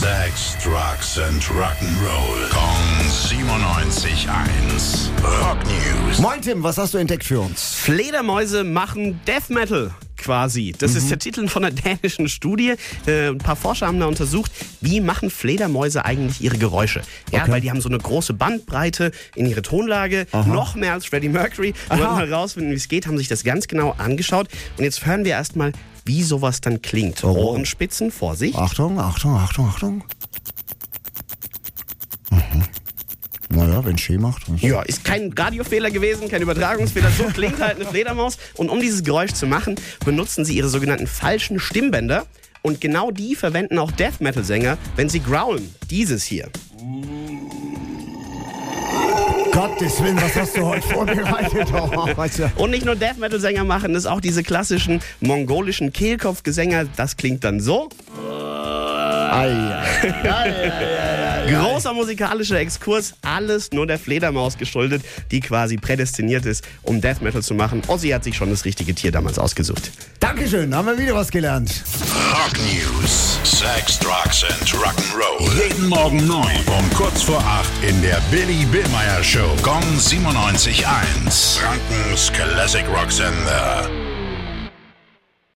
Sex, Drugs and Rock'n'Roll. Kong 97.1. Rock News. Moin Tim, was hast du entdeckt für uns? Fledermäuse machen Death Metal quasi. Das ist der Titel von einer dänischen Studie. Äh, ein paar Forscher haben da untersucht, wie machen Fledermäuse eigentlich ihre Geräusche. Ja, Okay. weil die haben so eine große Bandbreite in ihre Tonlage, noch mehr als Freddie Mercury. Wollen Aha. mal herausfinden, wie es geht, haben sich das ganz genau angeschaut. Und jetzt hören wir erstmal, wie sowas dann klingt. Oh. Ohrenspitzen, Vorsicht. Achtung, Achtung, Achtung, Achtung. Mhm. Naja, wenn Schee macht. Ja, ist kein Radiofehler gewesen, kein Übertragungsfehler. So klingt halt eine Fledermaus. Und um dieses Geräusch zu machen, benutzen sie ihre sogenannten falschen Stimmbänder. Und genau die verwenden auch Death Metal Sänger, wenn sie growlen. Dieses hier. Gottes Willen, was hast du heute vorbereitet? Oh, weißt du. Und nicht nur Death Metal Sänger machen das, auch diese klassischen mongolischen Kehlkopfgesänger. Das klingt dann so. Großer musikalischer Exkurs, alles nur der Fledermaus geschuldet, die quasi prädestiniert ist, um Death Metal zu machen. Ozzy hat sich schon das richtige Tier damals ausgesucht. Dankeschön, haben wir wieder was gelernt. Rock News. Sex, Drugs and Rock'n'Roll. Jeden Morgen 9 um kurz vor 8 in der Billy Billmeyer Show. Gong 97.1. Frankens Classic Rock Sender.